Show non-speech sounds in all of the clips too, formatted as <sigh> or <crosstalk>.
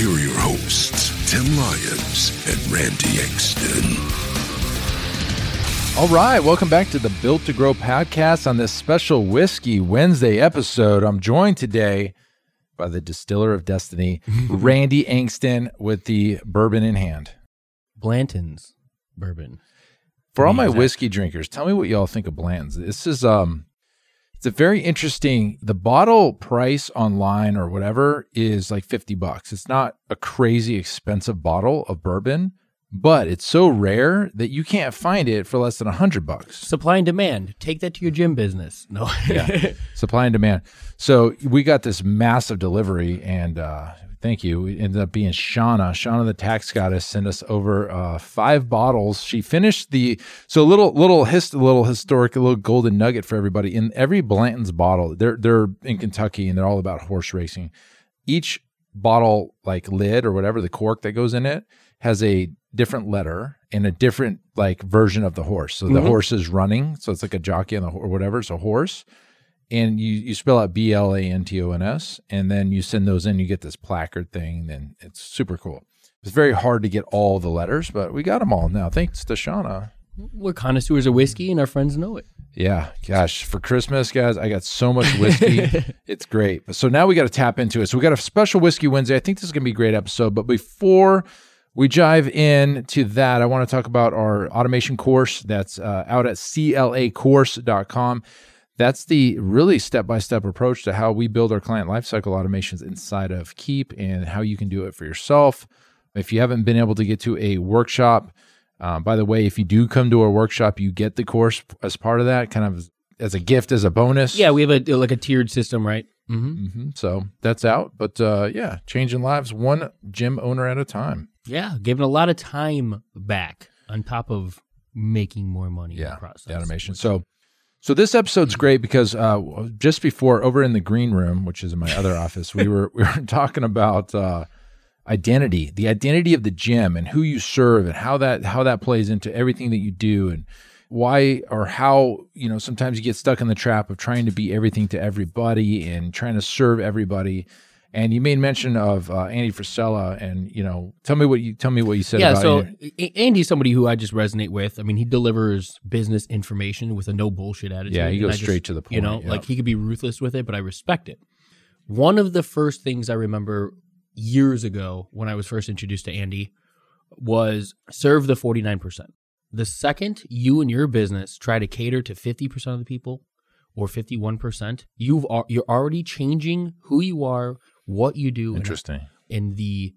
Here are your hosts, Tim Lyons and Randy Exton. All right, welcome back to the Built to Grow podcast on this special Whiskey Wednesday episode. I'm joined today by the distiller of destiny, <laughs> Randy Exton, with the bourbon in hand. Blanton's bourbon. For all my Exact- whiskey drinkers, tell me what y'all think of Blanton's. This is um it's a very interesting the bottle price online or whatever is like 50 bucks. It's not a crazy expensive bottle of bourbon, but it's so rare that you can't find it for less than 100 bucks. Supply and demand. Take that to your gym business. No. Yeah. <laughs> Supply and demand. So we got this massive delivery, and uh, thank you. It ended up being Shauna. Shauna, the tax goddess, sent us over uh, five bottles. She finished the so a little little hist little historic a little golden nugget for everybody. In every Blanton's bottle, they're they're in Kentucky and they're all about horse racing. Each bottle like lid or whatever the cork that goes in it has a different letter and a different like version of the horse. So the horse is running, so it's like a jockey on the or whatever. It's a horse, and you you spell out B L A N T O N S, and then you send those in. You get this placard thing, and it's super cool. It's very hard to get all the letters, but we got them all now. Thanks to Shauna. We're connoisseurs of whiskey, and our friends know it. Yeah, gosh, for Christmas, guys, I got so much whiskey. <laughs> it's great. But so now we got to tap into it. So we got a special whiskey Wednesday. I think this is going to be a great episode. But before we dive in to that, I want to talk about our automation course that's uh, out at clacourse.com. That's the really step by step approach to how we build our client lifecycle automations inside of Keap and how you can do it for yourself. If you haven't been able to get to a workshop, uh, by the way, if you do come to our workshop, you get the course as part of that, kind of as a gift, as a bonus. Yeah, we have a like a tiered system, right? hmm hmm So that's out. But uh, yeah, changing lives one gym owner at a time. Yeah, giving a lot of time back on top of making more money. in Yeah, the process. the automation. So, so this episode's great because uh, just before over in the green room, which is in my other office, we were we were talking about uh, identity, the identity of the gym, and who you serve, and how that how that plays into everything that you do, and why or how you know sometimes you get stuck in the trap of trying to be everything to everybody and trying to serve everybody. And you made mention of uh, Andy Frisella, and you know, tell me what you tell me what you said yeah, about so. Andy's somebody who I just resonate with. I mean, he delivers business information with a no bullshit attitude. Yeah, he goes I just- straight to the point. You know, yeah. like he could be ruthless with it, but I respect it. One of the first things I remember years ago when I was first introduced to Andy was serve the 49%. The second you and your business try to cater to 50% of the people or 51%, you've you're already changing who you are, what you do, and Interesting. and the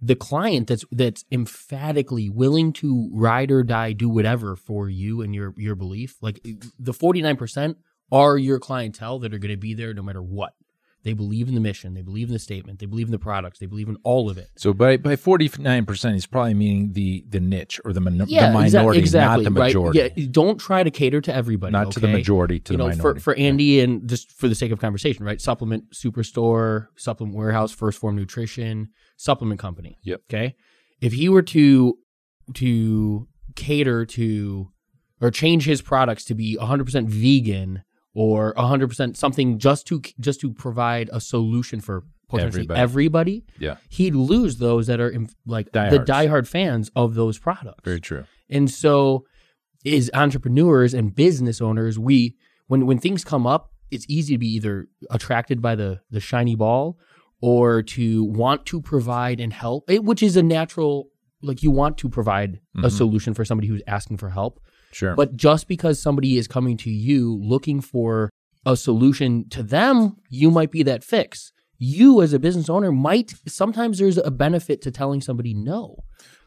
the client that's that's emphatically willing to ride or die do whatever for you and your your belief like the 49% are your clientele that are going to be there no matter what they believe in the mission they believe in the statement they believe in the products they believe in all of it So by by forty nine percent, he's probably meaning the the niche or the, min- the exa- minority, exactly, not the right? majority, yeah don't try to cater to everybody not to the majority, to you the know, minority. for, for Andy and just for the sake of conversation, right? Supplement Superstore, Supplement Warehouse, 1st Phorm Nutrition, Supplement Company. Yep. Okay. If he were to to cater to or change his products to be 100% vegan or 100% something just to just to provide a solution for potentially Everybody. everybody, yeah, he'd lose those that are in, like the Diehards. diehard fans of those products. very true. And so as entrepreneurs and business owners, we when when things come up, it's easy to be either attracted by the the shiny ball or to want to provide and help, it, which is a natural like you want to provide a Mhm. solution for somebody who's asking for help. Sure, But just because somebody is coming to you looking for a solution to them, you might be that fix. You as a business owner might sometimes there's a benefit to telling somebody no.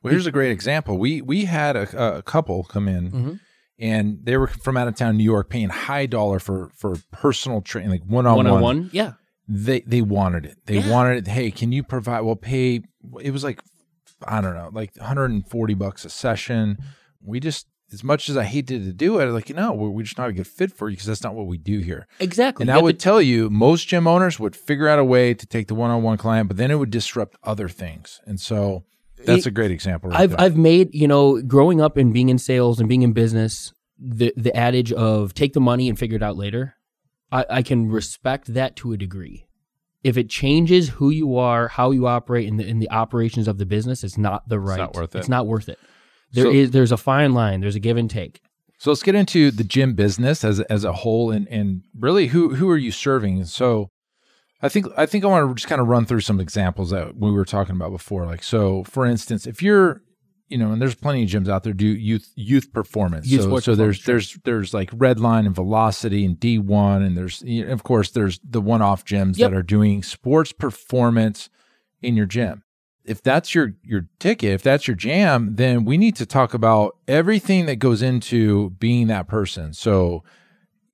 well, here's a great example. We we had a, a couple come in. Mhm. And they were from out of town, New York, paying high dollar for for personal training, like one on One on one. one, yeah. they they wanted it. They Yeah. wanted it. Hey, can you provide? Well, pay. It was like I don't know, like 140 bucks a session. We just as much as I hated to do it, like you know, we're, we're just not a good fit for you because that's not what we do here. Exactly. And You I would to- tell you, most gym owners would figure out a way to take the one-on-one client, but then it would disrupt other things. And so that's a great example. Right I've there. I've made you know growing up and being in sales and being in business the the adage of take the money and figure it out later. I, I can respect that to a degree. If it changes who you are, how you operate in the in the operations of the business, it's not the right. not worth it. It's not worth it. There is So- there's a fine line. There's a give and take. So let's get into the gym business as as a whole, and and really who who are you serving? So, I think I think I want to just kind of run through some examples that we were talking about before. Like, so for instance, if you're you know, and there's plenty of gyms out there do youth youth performance. Youth so so there's there's there's like Redline and Velocity and D1, and there's you know, of course there's the one off gyms Yep. that are doing sports performance in your gym if that's your your ticket, if that's your jam, then we need to talk about everything that goes into being that person. So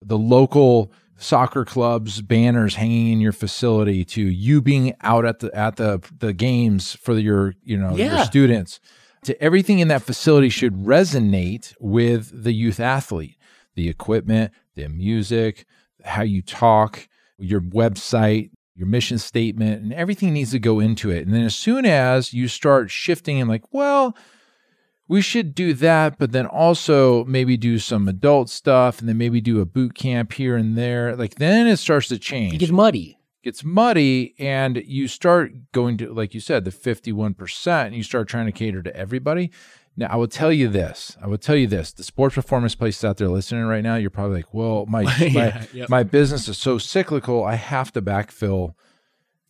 the local soccer clubs banners hanging in your facility to you being out at the at the the games for your you know your students to everything in that facility should resonate with the youth athlete the equipment the music how you talk your website your mission statement and everything needs to go into it and then as soon as you start shifting and like well we should do that, but then also maybe do some adult stuff and then maybe do a boot camp here and there. Like then it starts to change. It gets muddy. It gets muddy and you start going to like you said the 51% and you start trying to cater to everybody. Now I will tell you this. I will tell you this. The sports performance places out there listening right now, you're probably like, "Well, my <laughs> my, yep. my business is so cyclical, I have to backfill."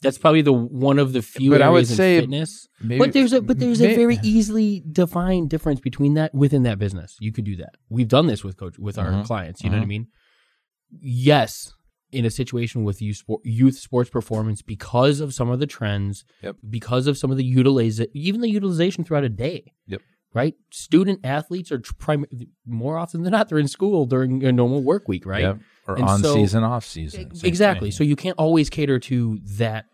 That's probably the one of the few But I would say fitness. maybe- but there's a but there's may- a very easily defined difference between that within that business. You could do that. We've done this with coach with our Mhm. clients. You know what I Mhm. mean? Yes, in a situation with youth sport, youth sports performance, because of some of the trends, Yep. because of some of the utilization, even the utilization throughout a day. Yep. Right. Student athletes are prim- more often than not they're in school during a normal work week. Right. Yep. Or And on so- season, off season. Exactly. thing. So you can't always cater to that.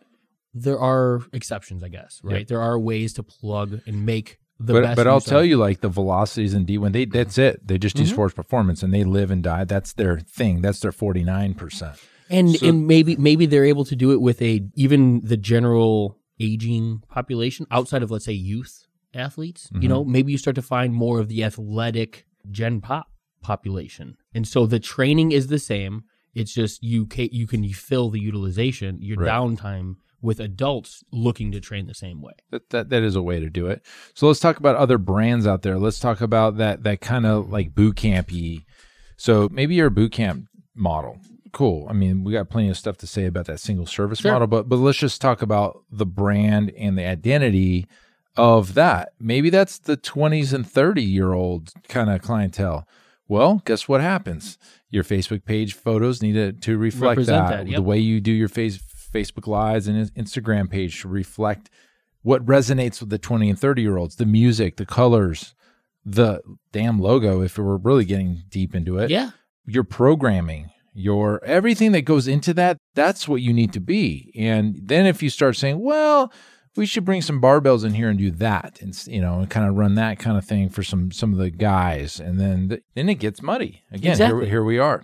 There are exceptions, I guess, right? Yep. There are ways to plug and make the but best. but I'll tell you, like the velocities and D when they that's it. They just do Mhm. sports performance and they live and die. That's their thing. That's their forty nine percent. and so- and maybe maybe they're able to do it with a even the general aging population outside of let's say youth athletes. Mhm. You know, maybe you start to find more of the athletic Gen Pop population, and so the training is the same. It's just you ca- you can fill the utilization, your Right. downtime with adults looking to train the same way. That, that that is a way to do it. So let's talk about other brands out there. Let's talk about that that kind of like boot campy. So maybe you're boot camp model. Cool. I mean, we got plenty of stuff to say about that single service Sure. model, but but let's just talk about the brand and the identity of that. Maybe that's the 20s and 30 year old kind of clientele. Well, guess what happens? Your Facebook page photos need to, to reflect Represent that. that, yep. The way you do your face, Facebook lives and Instagram page should reflect what resonates with the 20 and 30 year olds the music the colors the damn logo if we're really getting deep into it Yeah. your programming your everything that goes into that that's what you need to be and then if you start saying well we should bring some barbells in here and do that and you know and kind of run that kind of thing for some some of the guys and then th- then it gets muddy again Exactly. here, here we are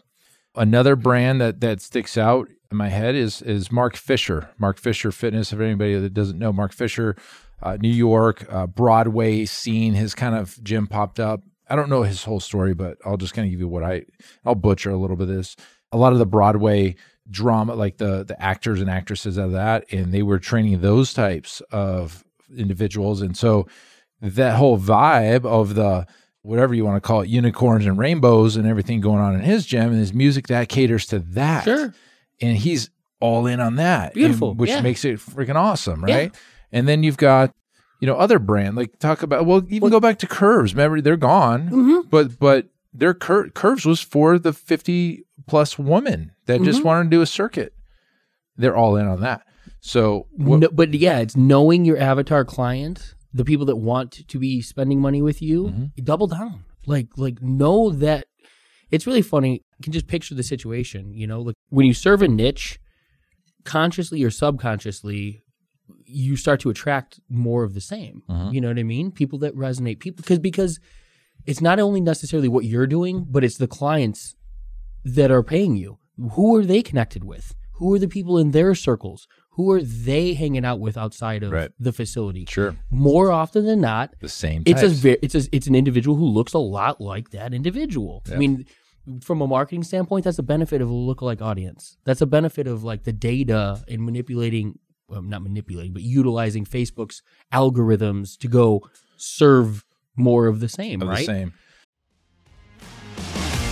another brand that that sticks out in my head is is Mark Fisher. Mark Fisher Fitness. If anybody that doesn't know Mark Fisher, uh, New York uh, Broadway scene, his kind of gym popped up. I don't know his whole story, but I'll just kind of give you what I I'll butcher a little bit of this. A lot of the Broadway drama, like the the actors and actresses of that, and they were training those types of individuals, and so that whole vibe of the whatever you want to call it, unicorns and rainbows and everything going on in his gym and his music that caters to that. Sure. And he's all in on that. Beautiful, and- which yeah. makes it freaking awesome, Yeah. right? And then you've got, you know, other brand like talk about well, even go back to curves. Remember, they're gone, Mhm. but but their cur- curves was for the fifty plus woman that just Mm-hmm. wanted to do a circuit. They're all in on that. So what, No, but yeah, it's knowing your avatar client, the people that want to be spending money with you, Mm-hmm. double down. Like like know that it's really funny. You can just picture the situation, you know, like when you serve a niche, consciously or subconsciously, you start to attract more of the same. Mhm. You know what I mean? People that resonate, people because because it's not only necessarily what you're doing, but it's the clients that are paying you. Who are they connected with? Who are the people in their circles? Who are they hanging out with outside of Right. the facility? Sure. More often than not, The same. it's a types. ve- it's a, it's an individual who looks a lot like that individual. I mean, from a marketing standpoint, that's a benefit of a lookalike audience. That's a benefit of like the data and manipulating, well, not manipulating, but utilizing Facebook's algorithms to go serve more of the same, of right? the same.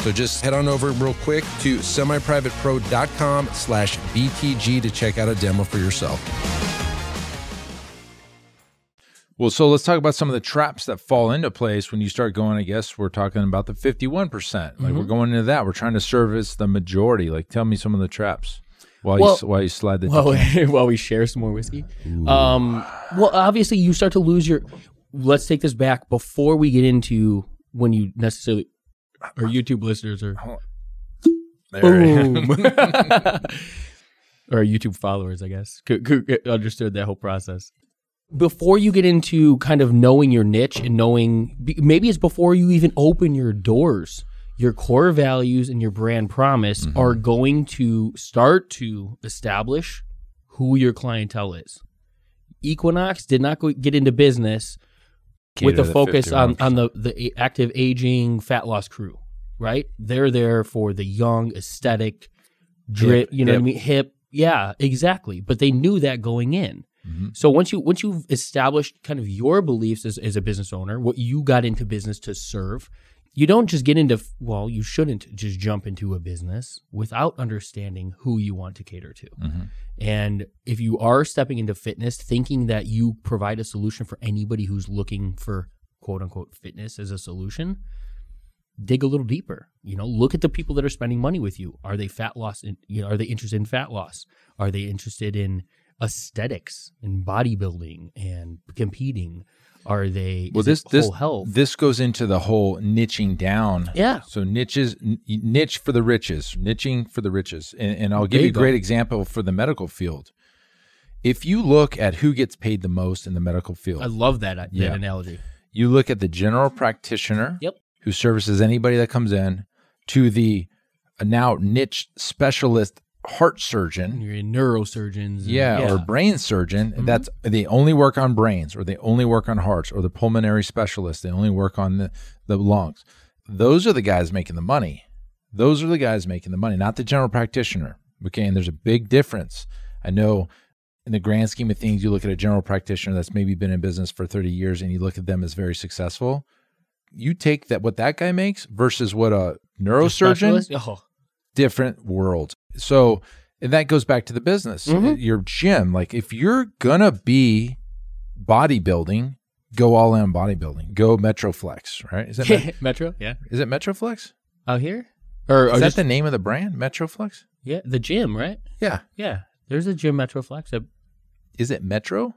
So just head on over real quick to semiprivatepro.com slash BTG to check out a demo for yourself. Well, so let's talk about some of the traps that fall into place when you start going. I guess we're talking about the 51%. Like Mm-hmm. we're going into that. We're trying to service the majority. Like tell me some of the traps while Well- you while you slide the While, <laughs> while we share some more whiskey. Um, well, obviously, you start to lose your. Let's take this back before we get into when you necessarily. Our YouTube listeners are There. boom. <laughs> or YouTube followers, I guess, could, could understood that whole process. Before you get into kind of knowing your niche and knowing, maybe it's before you even open your doors. Your core values and your brand promise mm-hmm. are going to start to establish who your clientele is. Equinox did not go, get into business with the focus on, on the, the active aging fat loss crew, right? They're there for the young, aesthetic, drip, Hip, you know what I hip. mean? Hip. Yeah, exactly. But they knew that going in. Mhm. So once you once you've established kind of your beliefs as, as a business owner, what you got into business to serve, you don't just get into well, you shouldn't just jump into a business without understanding who you want to cater to. Mhm. And if you are stepping into fitness thinking that you provide a solution for anybody who's looking for quote unquote fitness as a solution, dig a little deeper. You know, look at the people that are spending money with you. Are they fat loss? In, you know, are they interested in fat loss? Are they interested in aesthetics and bodybuilding and competing? Are they Well, is this this whole health? this goes into the whole niching down. yeah, So niches, n- niche for the riches, niching for the riches, and, and I'll give you a great example for the medical field. If you look at who gets paid the most in the medical field, I love that, that Yeah. analogy. you look at the general practitioner, Yep. who services anybody that comes in, to the uh, now niche specialist heart surgeon, You're in neurosurgeons. and- yeah, or brain surgeon. Mhm. That's they only work on brains, or they only work on hearts, or the pulmonary specialist. They only work on the, the lungs. Those are the guys making the money. Those are the guys making the money, not the general practitioner. Okay, and there's a big difference. I know in the grand scheme of things, you look at a general practitioner that's maybe been in business for 30 years and you look at them as very successful. You take that what that guy makes versus what a neurosurgeon Oh, different world. So and that goes back to the business. Mhm. Your gym, like if you're gonna be bodybuilding, go all in bodybuilding. Go Metroflex, right? Is that <laughs> Met- Metro. Yeah, is it Metroflex? out here, or, or Is that just the name of the brand? Metroflex? yeah, the gym, right? Yeah. Yeah, there's a gym Metroflex at Is it Metro?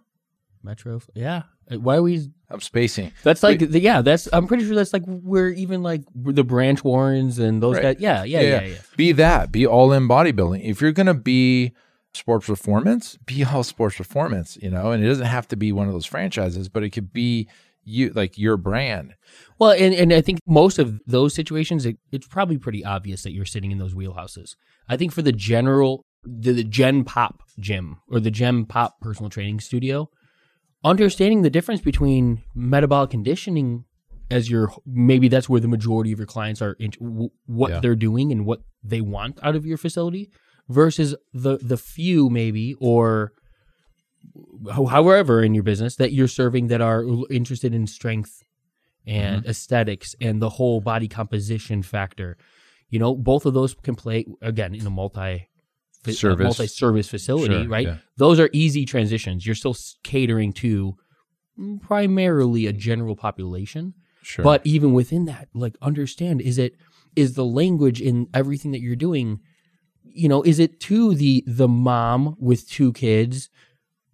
Metro. Yeah, Uh, why are we? I'm spacing. That's like the, yeah. That's I'm pretty sure that's like we're even like the Branch Warrens and those Right. guys. Yeah, yeah, yeah, yeah. Be that. Be all in bodybuilding. If you're gonna be sports performance, be all sports performance, you know, and it doesn't have to be one of those franchises, but it could be you like your brand. Well, and, and I think most of those situations, it, it's probably pretty obvious that you're sitting in those wheelhouses. I think for the general, the, the Gen Pop gym or the Gen Pop personal training studio, understanding the difference between metabolic conditioning as your maybe that's where the majority of your clients are in, w- what Yeah. they're doing and what they want out of your facility versus the the few maybe or however in your business that you're serving that are interested in strength and mm-hmm. aesthetics and the whole body composition factor. You know, both of those can play again in a multi Service. multi service facility, Sure, right? yeah. Those are easy transitions. You're still catering to primarily a general population. Sure. But even within that, like understand is it is the language in everything that you're doing, you know, is it to the the mom with two kids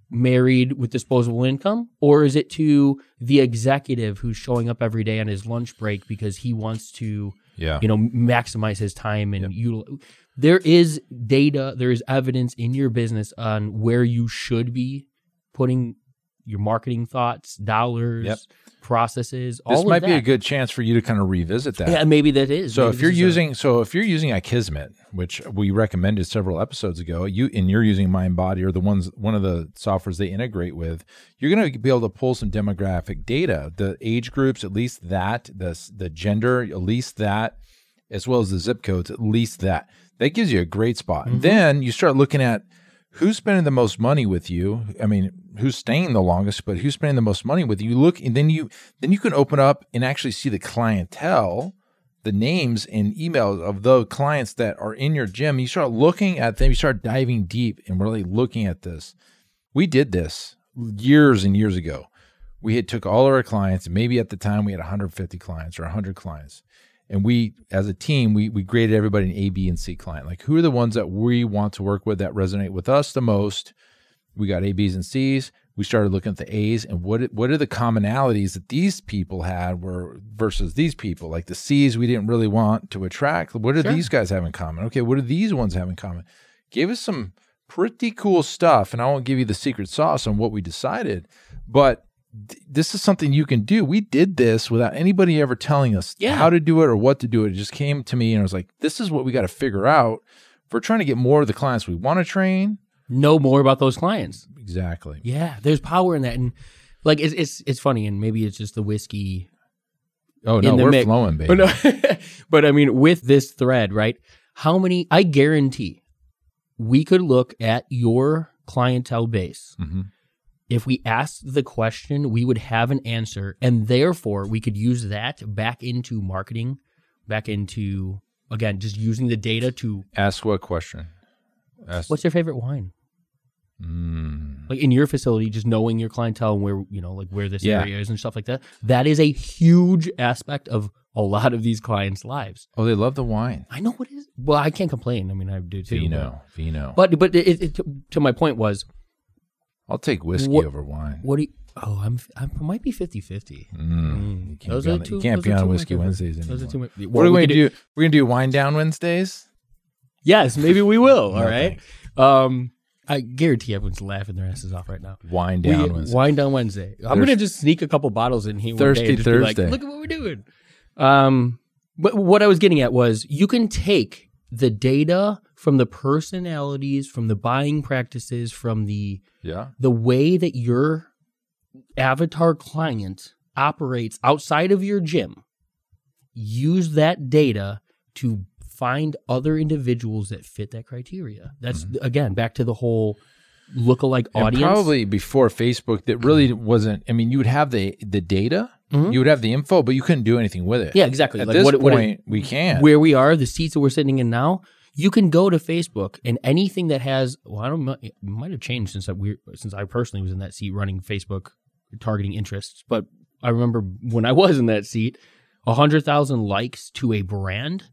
married with disposable income or is it to the executive who's showing up every day on his lunch break because he wants to yeah. you know maximize his time and util- there is data there is evidence in your business on where you should be putting your marketing thoughts dollars Yep. processes all this might be a good chance for you to kind of revisit that. yeah maybe that is So Maybe if you're is a- using so if you're using Akismet, which we recommended several episodes ago, you and you're using MindBody or the ones one of the softwares they integrate with, you're going to be able to pull some demographic data, the age groups, at least that, the the gender, at least that, as well as the zip codes, at least that. That gives you a great spot. Mm-hmm. And then you start looking at who's spending the most money with you. I mean, who's staying the longest, but who's spending the most money with you. You look and then you then you can open up and actually see the clientele the names and emails of the clients that are in your gym. You start looking at them, you start diving deep and really looking at this. We did this years and years ago. We had took all of our clients, maybe at the time we had 150 clients or 100 clients. And we, as a team, we we graded everybody an A, B, and C client. Like who are the ones that we want to work with that resonate with us the most? We got A, B's, and C's. We started looking at the A's and what what are the commonalities that these people had were versus these people. Like the C's, we didn't really want to attract. What do Sure. these guys have in common? Okay, what do these ones have in common? Gave us some pretty cool stuff, and I won't give you the secret sauce on what we decided, but th- this is something you can do. We did this without anybody ever telling us Yeah. how to do it or what to do it. It just came to me, and I was like, "This is what we got to figure out." If we're trying to get more of the clients we want to train, know more about those clients exactly. yeah there's power in that and like it's it's, it's funny and maybe it's just the whiskey Oh no, we're mix. flowing, baby. But, no, <laughs> but I mean, with this thread, right? How many? I guarantee we could look at your clientele base. Mhm. If we asked the question, we would have an answer, and therefore we could use that back into marketing, back into again just using the data to Ask what question? Ask. what's your favorite wine? Mm. Like in your facility, just knowing your clientele and where you know, like where this Yeah. area is and stuff like that. That is a huge aspect of a lot of these clients' lives. Oh, they love the wine. I know what it is. Well, I can't complain. I mean, I do too. Vino, vino. But but, but it, it, to, to my point was, I'll take whiskey What- over wine. what do you, oh, I'm I might be 50-50. Mm. You can't Those be are on, two- you can't be on two of my whiskey Wednesdays Those anymore. are two. of my- What are we gonna do? We're gonna do wine down Wednesdays. Yes, maybe we will. <laughs> All No, right. Um, I guarantee everyone's laughing their asses off right now. Wine We- down Wednesday. Wine down Wednesday. I'm gonna just sneak a couple bottles in here. Thirsty day and just be like, Thursday. Look at what we're doing. Um, but what I was getting at was you can take the data from the personalities, from the buying practices, from the Yeah. the way that your avatar client operates outside of your gym, use that data to find other individuals that fit that criteria. That's again back to the whole lookalike Mm-hmm. And audience. probably before Facebook, that really wasn't. I mean, you would have the the data, Mhm. you would have the info, but you couldn't do anything with it. yeah, exactly. At Like this what, what- point, we can. where we are, the seats that we're sitting in now, you can go to Facebook and anything that has. Well, I don't. It might have changed since I we since I personally was in that seat running Facebook, targeting interests. But I remember when I was in that seat, hundred thousand likes to a brand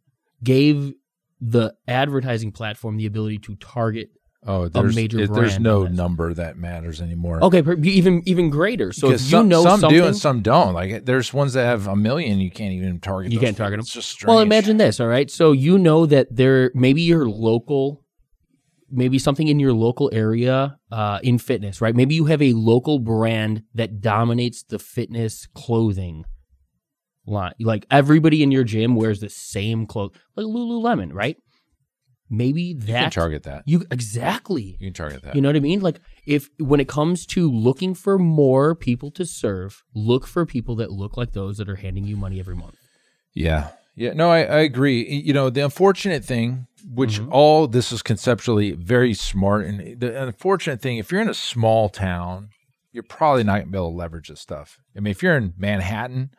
gave the advertising platform the ability to target. Oh, there's, major it- there's brand no on number that matters anymore. Okay, even even greater. So if you some, know some do and some don't. Like there's ones that have a million, you can't even target. You can't target them. It's just Well, imagine this, all right? So you know that there maybe your local maybe something in your local area uh, in fitness, right? Maybe you have a local brand that dominates the fitness clothing line. Like everybody in your gym wears the same clothes, like Lululemon, right? Maybe that You can target that. you exactly. You can target that. You know what I mean? Like if when it comes to looking for more people to serve, look for people that look like those that are handing you money every month. Yeah. Yeah. No, I, I agree. You know, the unfortunate thing, which Mhm. all this is conceptually very smart, and the unfortunate thing, if you're in a small town, you're probably not going to be able to leverage this stuff. I mean, if you're in Manhattan,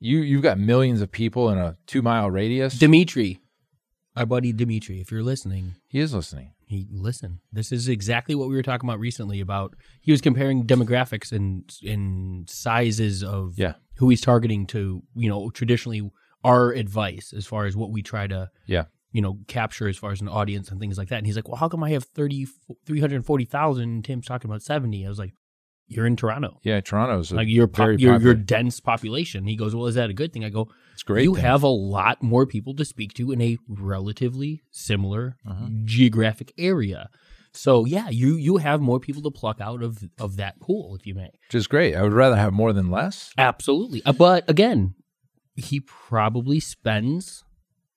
you you've got millions of people in a two mile radius. Dimitri, our buddy Dimitri, if you're listening, he is listening. he listen. This is exactly what we were talking about recently. About he was comparing demographics and and sizes of Yeah. who he's targeting to. You know, traditionally our advice as far as what we try to Yeah. you know capture as far as an audience and things like that. And he's like, well, how come I have 30, 340,000 and Tim's talking about seventy? I was like, you're in Toronto. Yeah, Toronto's a Like your very your, your dense population. He goes, well, is that a good thing? I go, It's great. you thing. have a lot more people to speak to in a relatively similar Uh-huh. geographic area. So yeah, you you have more people to pluck out of of that pool, if you may. which is great. I would rather have more than less. Absolutely. Uh, but again, he probably spends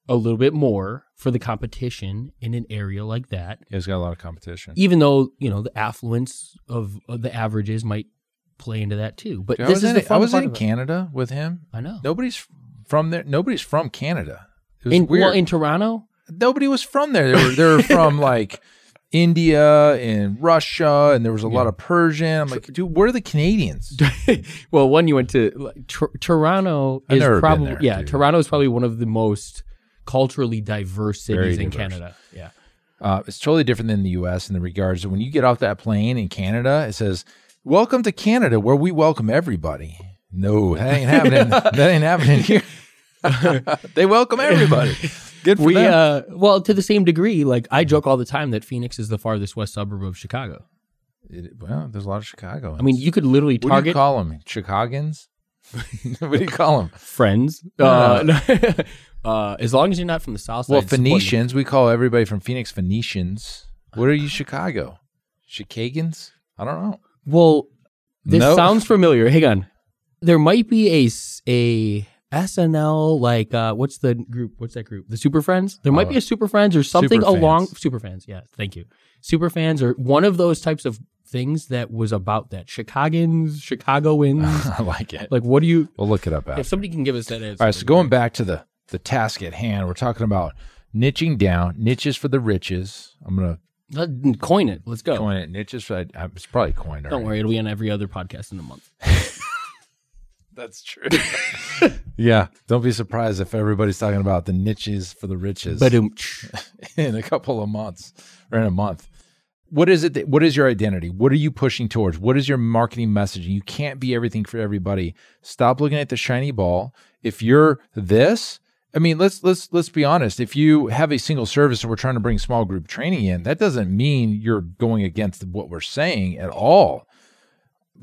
a little bit more for the competition in an area like that, It's got a lot of competition. even though you know the affluence of, of the averages might play into that too. But Dude, I this was is in, the I was in. Canada with him. I know. Nobody's from there. Nobody's from Canada. It was In, weird. well, in Toronto, nobody was from there. They were they were from <laughs> like India and Russia, and there was a lot of Persian. I'm like, dude, where are the Canadians? <laughs> well, one you went to like, Tor- Toronto I've is probably there, yeah. dude. Toronto is probably one of the most culturally diverse Very cities in diverse. Canada. Yeah, Uh, it's totally different than the U.S. in the regards that when you get off that plane in Canada, it says, "Welcome to Canada, where we welcome everybody." No, that ain't happening. <laughs> that ain't happening here. <laughs> they welcome everybody. Good for we them. uh well to the same degree. Like I joke all the time that Phoenix is the farthest west suburb of Chicago. It- well, there's a lot of Chicago. I mean, you could literally target. <laughs> what do you call them? Chicagans? what do you call them? friends. Uh, uh, as long as you're not from the south side. Well. Phoenicians. We call everybody from Phoenix Phoenicians. What are you, Chicago? Chicagans? I don't know. Well, this No. sounds familiar. Hang on. There might be a, a SNL like uh what's the group? What's that group? The Super Friends? There might Oh. be a Super Friends or something Super along Fans. Super Fans. Yeah, thank you. Super Fans or one of those types of things that was about that. Chicagans, Chicagoans. <laughs> I like it. like what do you We'll look it up after. if somebody can give us that answer. All right, so going back to the the task at hand, we're talking about niching down, niches for the riches. I'm gonna Let- coin it. Let's go. coin it. Niches for I, I- it's probably coined. Don't already. worry, it'll be on every other podcast in a month. <laughs> That's true. <laughs> yeah, don't be surprised if everybody's talking about the niches for the riches But <laughs> in a couple of months or in a month. What is it? That, what is your identity? What are you pushing towards? What is your marketing messaging? You can't be everything for everybody. Stop looking at the shiny ball. If you're this, I mean, let's let's let's be honest. If you have a single service and we're trying to bring small group training in, that doesn't mean you're going against what we're saying at all.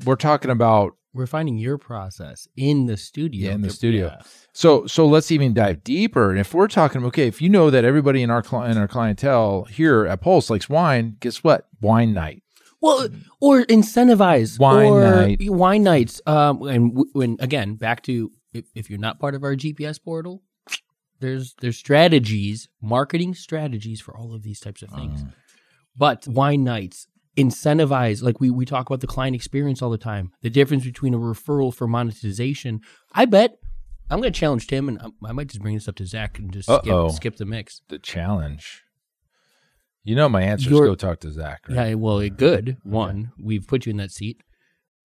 We're talking about we're finding your process in the studio. Yeah, in the To- studio. yeah. So so let's even dive deeper. And if we're talking, okay, if you know that everybody in our cli- in our clientele here at Pulse likes wine, guess what? Wine night. Well, or incentivize Wine or night. wine nights. Um, and w- when again, back to if, if you're not part of our GPS portal, there's there's strategies, marketing strategies for all of these types of things. But wine nights incentivize, like we we talk about the client experience all the time. The difference between a referral for monetization. I bet I'm going to challenge Tim, and I, might just bring this up to Zach and just skip, skip the mix. The challenge. You know my answer is go talk to Zach. Right? Yeah, well, good. One, we've put you in that seat.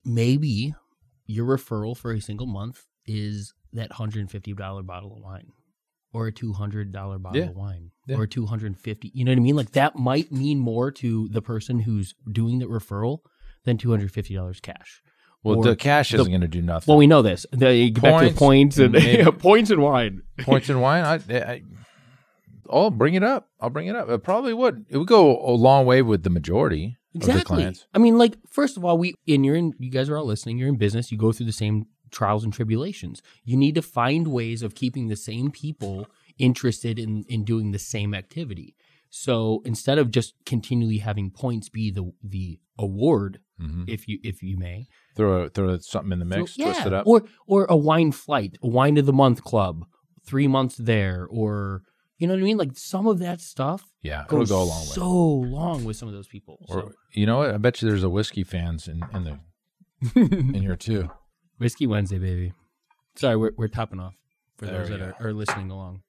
Maybe your referral for a single month is that hundred and fifty dollar bottle of wine, or a two hundred dollar bottle Yeah. of wine, Yeah. or two hundred and fifty. You know what I mean? Like that might mean more to the person who's doing the referral than two hundred fifty dollars cash. Well, the cash the- isn't going to do nothing. Well, we know this. The, get back to Points points and maybe. <laughs> points and wine. <laughs> Points and wine. I, I, I'll bring it up. I'll bring it up. It probably would. It would go a long way with the majority of the Exactly. clients. I mean, like, first of all, we and you're in. You guys are all listening. You're in business. You go through the same trials and tribulations. You need to find ways of keeping the same people interested in in doing the same activity. So instead of just continually having points be the the award, Mhm. if you if you may, Throw throw something in the mix, so, twist it up. or or a wine flight, a wine of the month club, three months there, or you know what I mean. Like some of that stuff yeah, it'll go a long way. so long with some of those people. Or So. you know what? I bet you there's a whiskey fans in, in the <laughs> in here too. Whiskey Wednesday, baby. Sorry, we're we're topping off for There those that are, are listening along.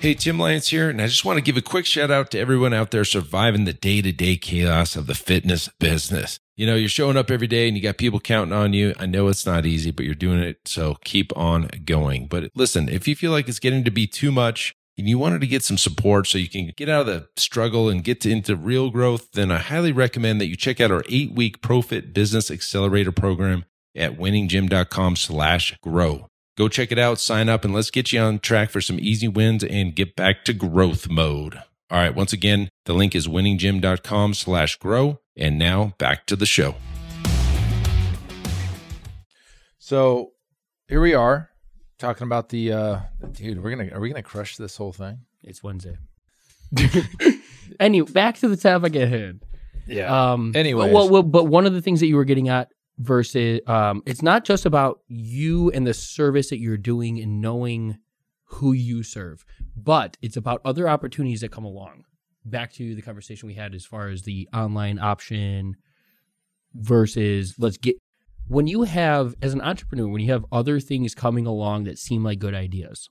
Hey, Tim Lyons here, and I just want to give a quick shout out to everyone out there surviving the day to day chaos of the fitness business. You know, you're showing up every day and you got people counting on you. I know it's not easy, but you're doing it. So keep on going. But listen, if you feel like it's getting to be too much and you wanted to get some support so you can get out of the struggle and get to, into real growth, then I highly recommend that you check out our eight week Profit Business Accelerator program at winninggym.com slash grow. Go check it out, sign up, and let's get you on track for some easy wins and get back to growth mode. All right, once again, the link is winninggym.com slash grow. And now back to the show. So here we are talking about the uh dude, we're gonna are we gonna crush this whole thing? It's Wednesday. <laughs> anyway, back to the topic at hand. Yeah. Um, Anyways. well, well, but one of the things that you were getting at versus um, it's not just about you and the service that you're doing and knowing who you serve, but it's about other opportunities that come along. Back to the conversation we had as far as the online option versus let's get when you have as an entrepreneur when you have other things coming along that seem like good ideas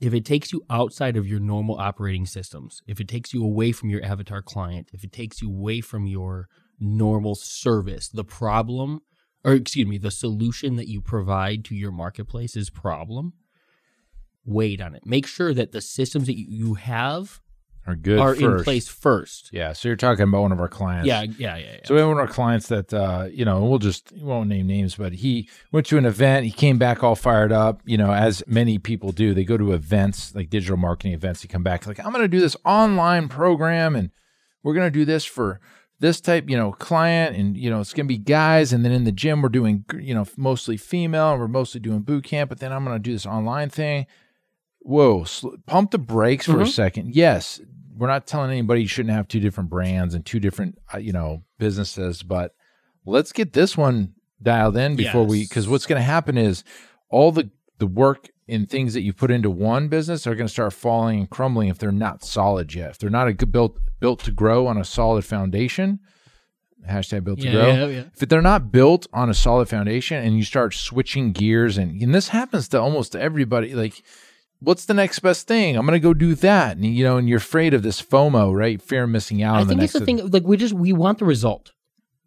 if it takes you outside of your normal operating systems, if it takes you away from your avatar client, if it takes you away from your normal service, the problem, or excuse me, the solution that you provide to your marketplace is problem, wait on it. Make sure that the systems that you- have are good are in place first. Yeah. So you're talking about one of our clients. Yeah, yeah, yeah. yeah. So we have one of our clients that uh, you know, we'll just we won't name names, but he went to an event, he came back all fired up, you know, as many people do. They go to events, like digital marketing events, he come back like, I'm gonna do this online program and we're gonna do this for this type, you know, client, and you know, it's gonna be guys, and then in the gym we're doing, you know, mostly female, and we're mostly doing boot camp, but then I'm gonna do this online thing. Whoa, sl- pump the brakes for a Mhm. second. Yes, we're not telling anybody you shouldn't have two different brands and two different, uh, you know, businesses, but let's get this one dialed in before we, because what's going to happen is all the the work and things that you put into one business are going to start falling and crumbling if they're not solid yet. If they're not a good built built to grow on a solid foundation, hashtag built to grow yeah, yeah. if they're not built on a solid foundation and you start switching gears and, and this happens to almost everybody like what's the next best thing i'm gonna go do that and you know and you're afraid of this fomo right fear of missing out I on think the it's the thing. Like we just we want the result.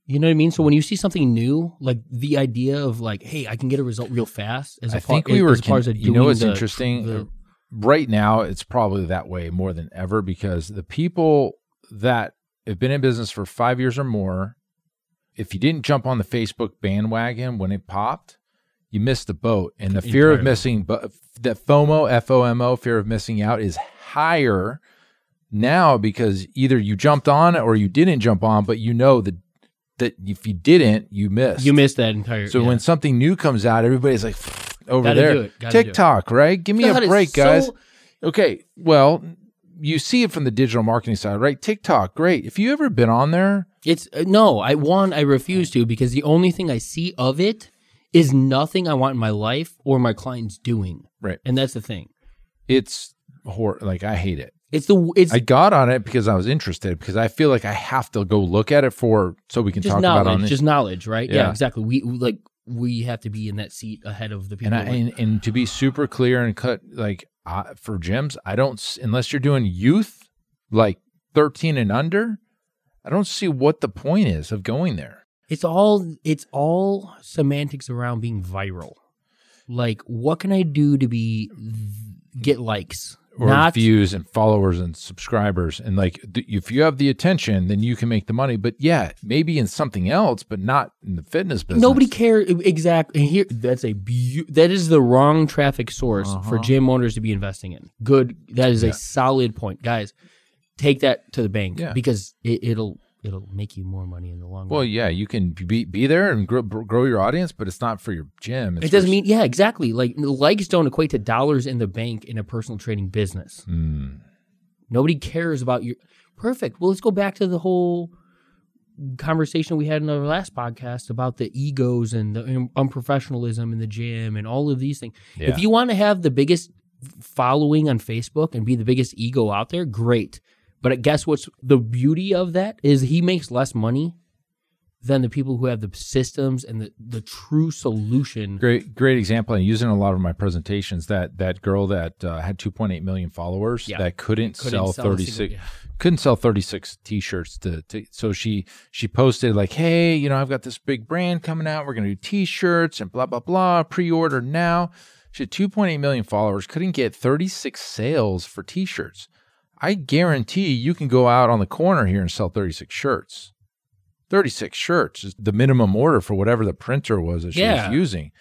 You know what I mean? So when you see something new, like the idea of like, hey, I can get a result real fast. As i far, think we were as far as you know it's interesting the- uh, right now it's probably that way more than ever because the people that have been in business for five years or more if you didn't jump on the facebook bandwagon when it popped you missed the boat and the fear of missing but that fomo f-o-m-o fear of missing out is higher now because either you jumped on or you didn't jump on but you know that that if you didn't you missed you missed that entire. so yeah. when something new comes out everybody's like over Gotta there do it, gotta do it. tiktok right give me God, a break guys so- Okay, well, you see it from the digital marketing side, right? TikTok, great. If you ever been on there, It's uh, no, I one I refuse to because the only thing I see of it is nothing I want in my life or my clients doing. Right. And that's the thing. it's hor- like I hate it. It's the it's I got on it because I was interested because I feel like I have to go look at it for so we can just talk about on it. just knowledge, right? Yeah. Yeah. exactly. We like we have to be in that seat ahead of the people. and I, and, and to be super clear and cut like uh, for gyms, I don't unless you're doing youth like 13 and under, I don't see what the point is of going there. It's all it's all semantics around being viral. Like, what can I do to be get likes? or Not views and followers and subscribers and like th- if you have the attention then you can make the money but yeah maybe in something else but not in the fitness business Nobody cares exactly. Here, that's a beau- that is the wrong traffic source for Uh-huh. gym owners to be investing in. Good, that is Yeah. a solid point, guys. Take that to the bank Yeah. because it, it'll it'll make you more money in the long run. Well, yeah, you can be be there and grow, grow your audience, but it's not for your gym. It doesn't mean yeah, exactly. Like likes don't equate to dollars in the bank in a personal training business. Mm. Nobody cares about your perfect. Well, let's go back to the whole conversation we had in our last podcast about the egos and the um, unprofessionalism in the gym and all of these things. Yeah. If you want to have the biggest following on Facebook and be the biggest ego out there, great. But I guess what's the beauty of that is he makes less money than the people who have the systems and the, the true solution. Great, great example. I use in a lot of my presentations. That that girl that uh, had 2.8 million followers Yeah. that couldn't, Couldn't sell, sell 36 single- yeah. couldn't sell 36 t-shirts to, to so she she posted like hey you know i've got this big brand coming out we're going to do t-shirts and blah blah blah pre-order now she had 2.8 million followers couldn't get 36 sales for t-shirts i guarantee you can go out on the corner here and sell 36 shirts. 36 shirts is the minimum order for whatever the printer was that she Yeah. was using.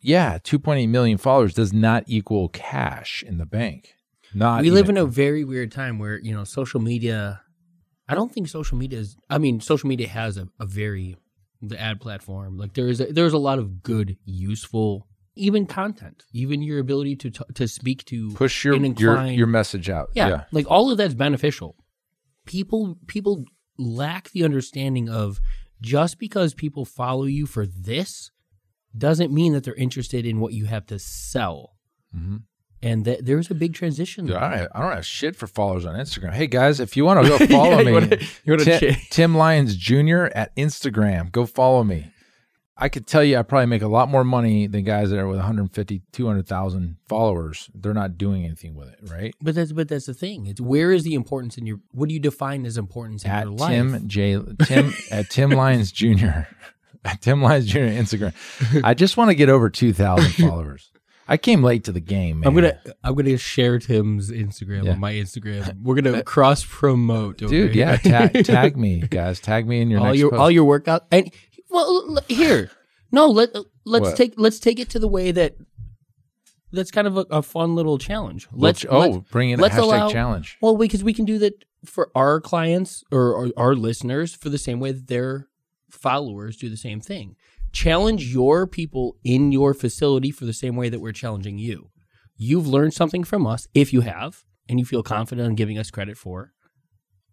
Yeah 2.8 million followers does not equal cash in the bank. Not we live in a very weird time where you know social media i don't think social media is i mean social media has a, a very the ad platform like there is a, there's a lot of good useful even content even your ability to t- to speak to push your your your message out. yeah, Yeah. like all of that's beneficial people people lack the understanding of just because people follow you for this doesn't mean that they're interested in what you have to sell Mhm. and that there's a big transition Dude, there. I, don't, I don't have shit for followers on Instagram. Hey guys, if you want to <laughs> go follow Yeah, you me, wanna- you wanna Tim, check- Tim Lyons Jr. at Instagram. Go follow me. I could tell you I probably make a lot more money than guys that are with 150, 200,000 followers. They're not doing anything with it, right? But that's but that's the thing. It's where is the importance in your what do you define as importance in At your life? Tim J Tim <laughs> at Tim Lyons Jr. <laughs> At Tim Lyons Jr. Instagram. I just want to get over 2,000 <laughs> followers. I came late to the game, man. I'm gonna I'm gonna share Tim's Instagram Yeah. on my Instagram. We're gonna cross promote, Dude, yeah, tag, tag me, guys. Tag me in your all next your post. all your workout and well here no let uh, let's What? take let's take it to the way that that's kind of a, a fun little challenge. Let's oh, let's, bring in let's hashtag allow- challenge. well because we can do that for our clients or, or our listeners for the same way that their followers do the same thing. Challenge your people in your facility for the same way that we're challenging you. You've learned something from us. If you have, and you feel confident in giving us credit for,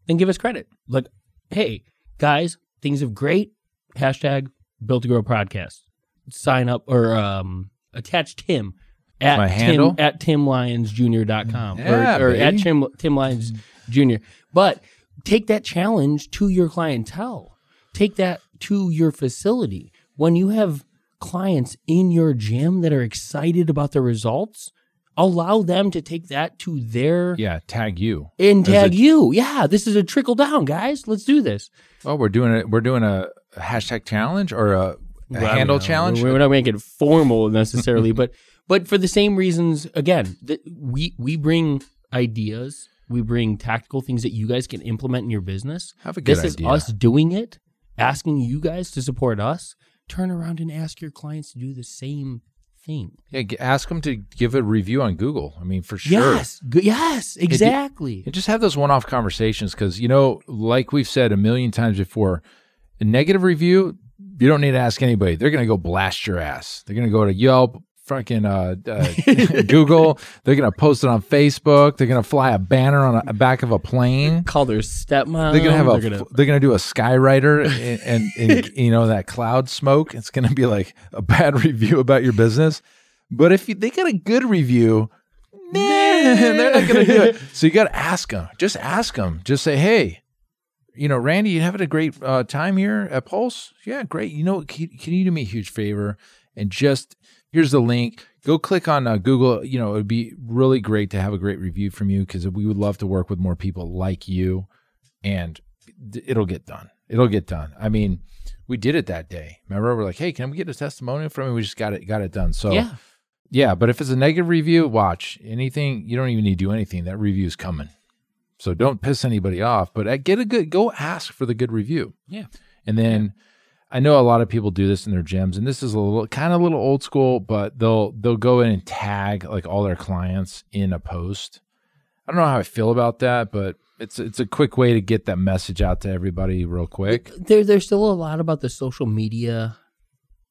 then give us credit. Like, hey, guys, things have great. Hashtag Built to Grow podcast. Sign up or um, attach Tim at My Tim handle? at timlyonsjr.com Yeah, or, or at. Tim, Tim Lyons Jr. But take that challenge to your clientele. Take that to your facility. When you have clients in your gym that are excited about the results, allow them to take that to their Yeah, tag you. and tag a- you. Yeah, this is a trickle down, guys. Let's do this. Oh, we're doing it. We're doing a hashtag challenge or a, a handle challenge. We're not making it formal necessarily, but <laughs> but for the same reasons. Again, that we we bring ideas, we bring tactical things that you guys can implement in your business. Have a good this idea. is us doing it, asking you guys to support us. Turn around and ask your clients to do the same thing. Yeah, g- ask them to give a review on Google. I mean, for sure. Yes, good. Yes, exactly. And just have those one-off conversations because you know, like we've said a million times before, a negative review you don't need to ask anybody. They're gonna go blast your ass. They're gonna go to Yelp, fucking uh, uh, <laughs> Google. They're gonna post it on Facebook. They're gonna fly a banner on a, back of a plane. Call their stepmom. They're gonna have a. they're gonna- They're gonna do a skywriter and, and, and <laughs> you know that cloud smoke. It's gonna be like a bad <laughs> review about your business. But if you, they got a good review, man, they're not gonna do it. So you got to ask them. Just ask them. Just say, hey, you know, Randy, you having a great uh, time here at Pulse? Yeah, great. You know, can, can you do me a huge favor and just here's the link. Go click on uh, Google. You know, it would be really great to have a great review from you because we would love to work with more people like you, and it'll get done. It'll get done. I mean, we did it that day. Remember, we're like, hey, can we get a testimonial from you? We just got it, got it done. So yeah. yeah, but if it's a negative review, watch anything. You don't even need to do anything. That review's coming. So don't piss anybody off. But uh, get a good. Go ask for the good review. Yeah. And then I know a lot of people do this in their gyms, and this is a little kind of a little old school, but they'll they'll go in and tag like all their clients in a post. I don't know how I feel about that, but it's it's a quick way to get that message out to everybody real quick. There, there's still a lot about the social media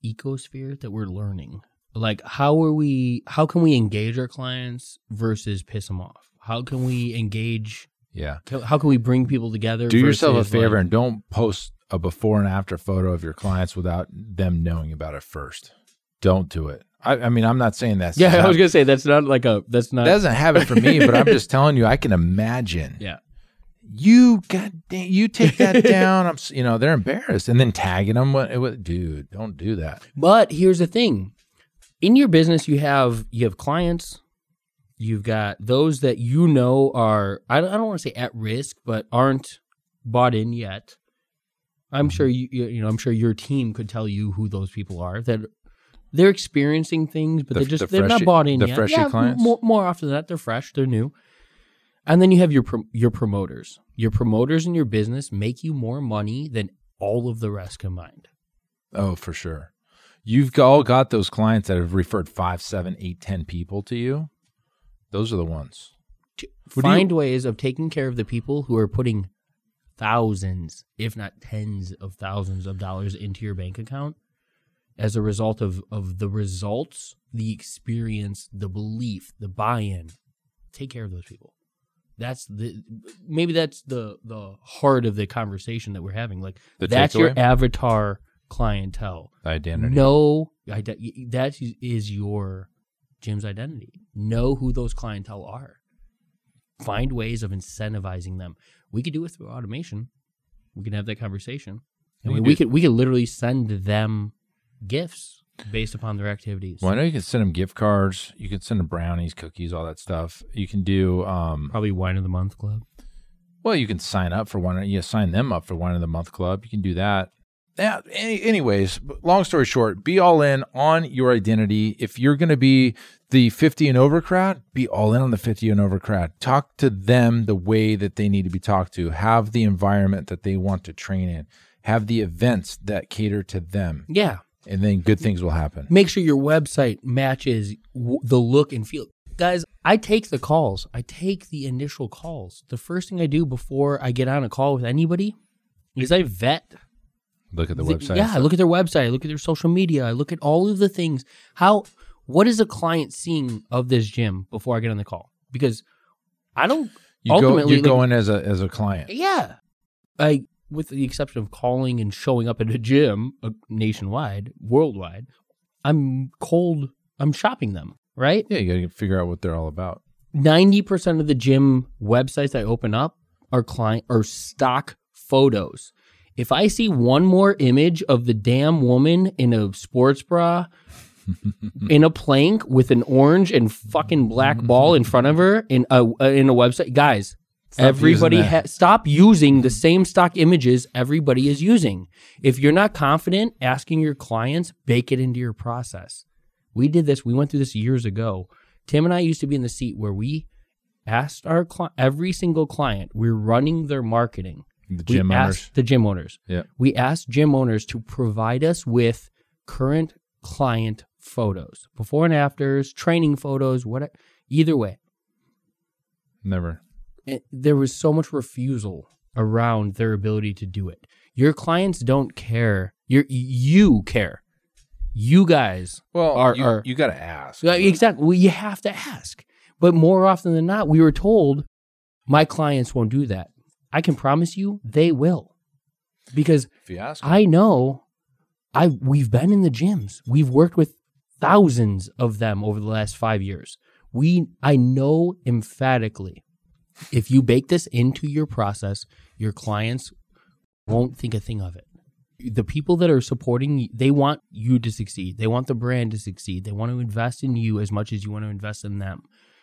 ecosphere that we're learning. Like, how are we? How can we engage our clients versus piss them off? How can we engage? Yeah. How can we bring people together? Do yourself a favor like- and don't post a before and after photo of your clients without them knowing about it first. Don't do it. I, I mean, I'm not saying that. yeah, I was gonna say that's not like a that's not. that doesn't have it for me, but I'm just <laughs> telling you, I can imagine. yeah, You got you take that down. I'm, you know, they're embarrassed, and then tagging them. What, what, dude, don't do that. But here's the thing. In your business you have you have clients, you've got those that you know are I don't, I don't want to say at risk but aren't bought in yet. I'm sure mm-hmm. you you you know I'm sure your team could tell you who those people are that they're experiencing things but The- they just the they're not bought in the yet. freshy yeah, clients? More, more often than that they're fresh, they're new. And then you have your your promoters. Your promoters in your business make you more money than all of the rest combined. Oh, for sure. You've all got those clients that have referred five, seven, eight, ten people to you. Those are the ones. What you- find ways of taking care of the people who are putting thousands, if not tens of thousands of dollars into your bank account as a result of, of the results, the experience, the belief, the buy-in. Take care of those people. That's the maybe that's the the heart of the conversation that we're having. Like The that's your avatar clientele. Identity. Ide- that is your gym's identity. Know who those clientele are. Find ways of incentivizing them. We could do it through automation. We can have that conversation. I We mean, we could we could literally send them gifts based upon their activities. Well, I know you can send them gift cards. You can send them brownies, cookies, all that stuff. You can do. um Probably wine of the month club. Well, you can sign up for one. You sign them up for one of the month club. You can do that. Yeah. Any, anyways, long story short, be all in on your identity. If you're going to be the 50 and over crowd, be all in on the 50 and over crowd. Talk to them the way that they need to be talked to. Have the environment that they want to train in. Have the events that cater to them, Yeah. and then good things will happen. Make sure your website matches w- the look and feel. Guys, I take the calls. I take the initial calls. The first thing I do before I get on a call with anybody is I vet Look at the The- website. Yeah, I look at their website. I look at their social media. I look at all of the things. How, what is a client seeing of this gym before I get on the call? Because I don't. you go, ultimately, you like- go in as a as a client. Yeah, I with the exception of calling and showing up at a gym uh, nationwide, worldwide, I'm cold. I'm shopping them. Right. Yeah, you got to figure out what they're all about. Ninety percent of the gym websites I open up are client or stock photos. If I see one more image of the damn woman in a sports bra in a plank with an orange and fucking black ball in front of her in a uh, in a website, guys, Stop everybody ha- stop using the same stock images everybody is using. If you're not confident asking your clients, bake it into your process. We did this. We went through this years ago. Tim and I used to be in the seat where we asked our cli- every single client. We're running their marketing. The We gym owners. asked the gym owners. Yeah. We asked gym owners to provide us with current client photos, before and afters, training photos, what either way. Never. And there was so much refusal around their ability to do it. Your clients don't care. You're, you care. You guys Well, are, you, are you got to ask. exactly. Well, you have to ask. But more often than not, we were told my clients won't do that. I can promise you they will. Because If you ask, I know I we've been in the gyms. We've worked with thousands of them over the last 5 years. We I know emphatically if you bake this into your process, your clients won't think a thing of it. The people that are supporting you, they want you to succeed. They want the brand to succeed. They want to invest in you as much as you want to invest in them.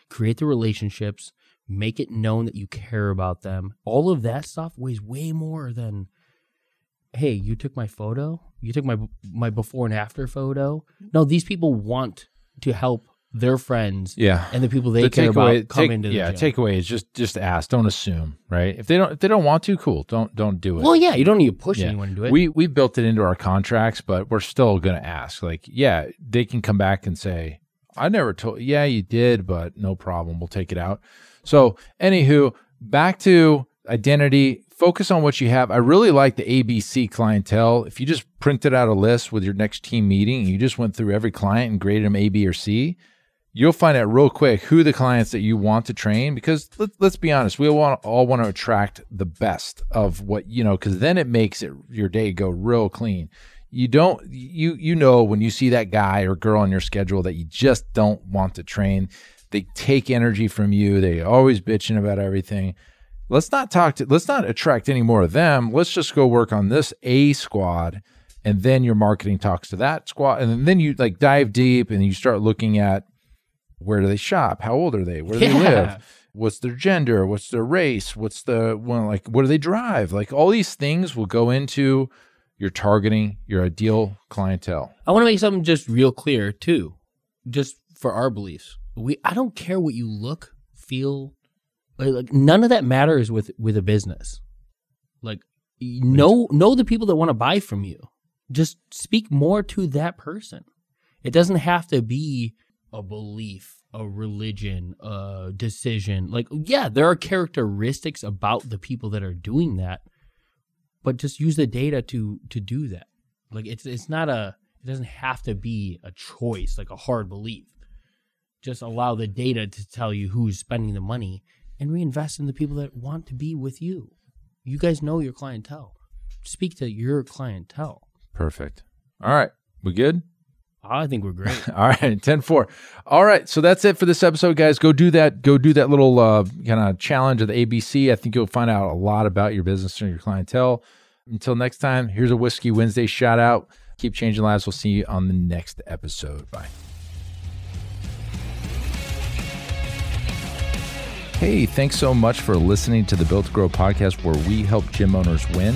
Create the relationships, make it known that you care about them. All of that stuff weighs way more than hey, you took my photo? You took my my before and after photo? No, these people want to help their friends yeah. and the people they the care takeaway, about come take- into the yeah. gym. Takeaway is just just ask. Don't assume. Right. If they don't if they don't want to, cool. Don't don't do it. Well, yeah, you don't need to push Yeah. anyone to do it. We we built it into our contracts, but we're still going to ask. Like, yeah, they can come back and say, I never told. Yeah, you did, but no problem. We'll take it out. So, anywho, back to identity. Focus on what you have. I really like the ABC clientele. If you just printed out a list with your next team meeting and you just went through every client and graded them A, B, or C, you'll find out real quick who the clients that you want to train because let, us be honest we all want all want to attract the best of what you know because then it makes it your day go real clean you don't you you know when you see that guy or girl on your schedule that you just don't want to train they take energy from you they always bitching about everything. Let's not talk to let's not attract any more of them. Let's just go work on this a squad and then your marketing talks to that squad and then you like dive deep and you start looking at where do they shop how old are they where do Yeah. they live what's their gender what's their race what's the well, like what do they drive? Like all these things will go into your targeting your ideal clientele I want to make something just real clear too, just for our beliefs. We I don't care what you look, feel, like, like none of that matters with with a business. Like know know the people that want to buy from you. Just speak more to that person. It doesn't have to be a belief, a religion, a decision. Like yeah, there are characteristics about the people that are doing that, but just use the data to to do that. Like it's it's not a it doesn't have to be a choice like a hard belief. Just allow the data to tell you who's spending the money and reinvest in the people that want to be with you. You guys know your clientele. Speak to your clientele. perfect all right we good I think we're great. <laughs> All right, 10 4. All right, so that's it for this episode, guys. Go do that. Go do that little uh, kind of challenge of the ABC. I think you'll find out a lot about your business and your clientele. Until next time, here's a Whiskey Wednesday shout out. Keep changing lives. We'll see you on the next episode. Bye. Hey, thanks so much for listening to the Built to Grow podcast where we help gym owners win.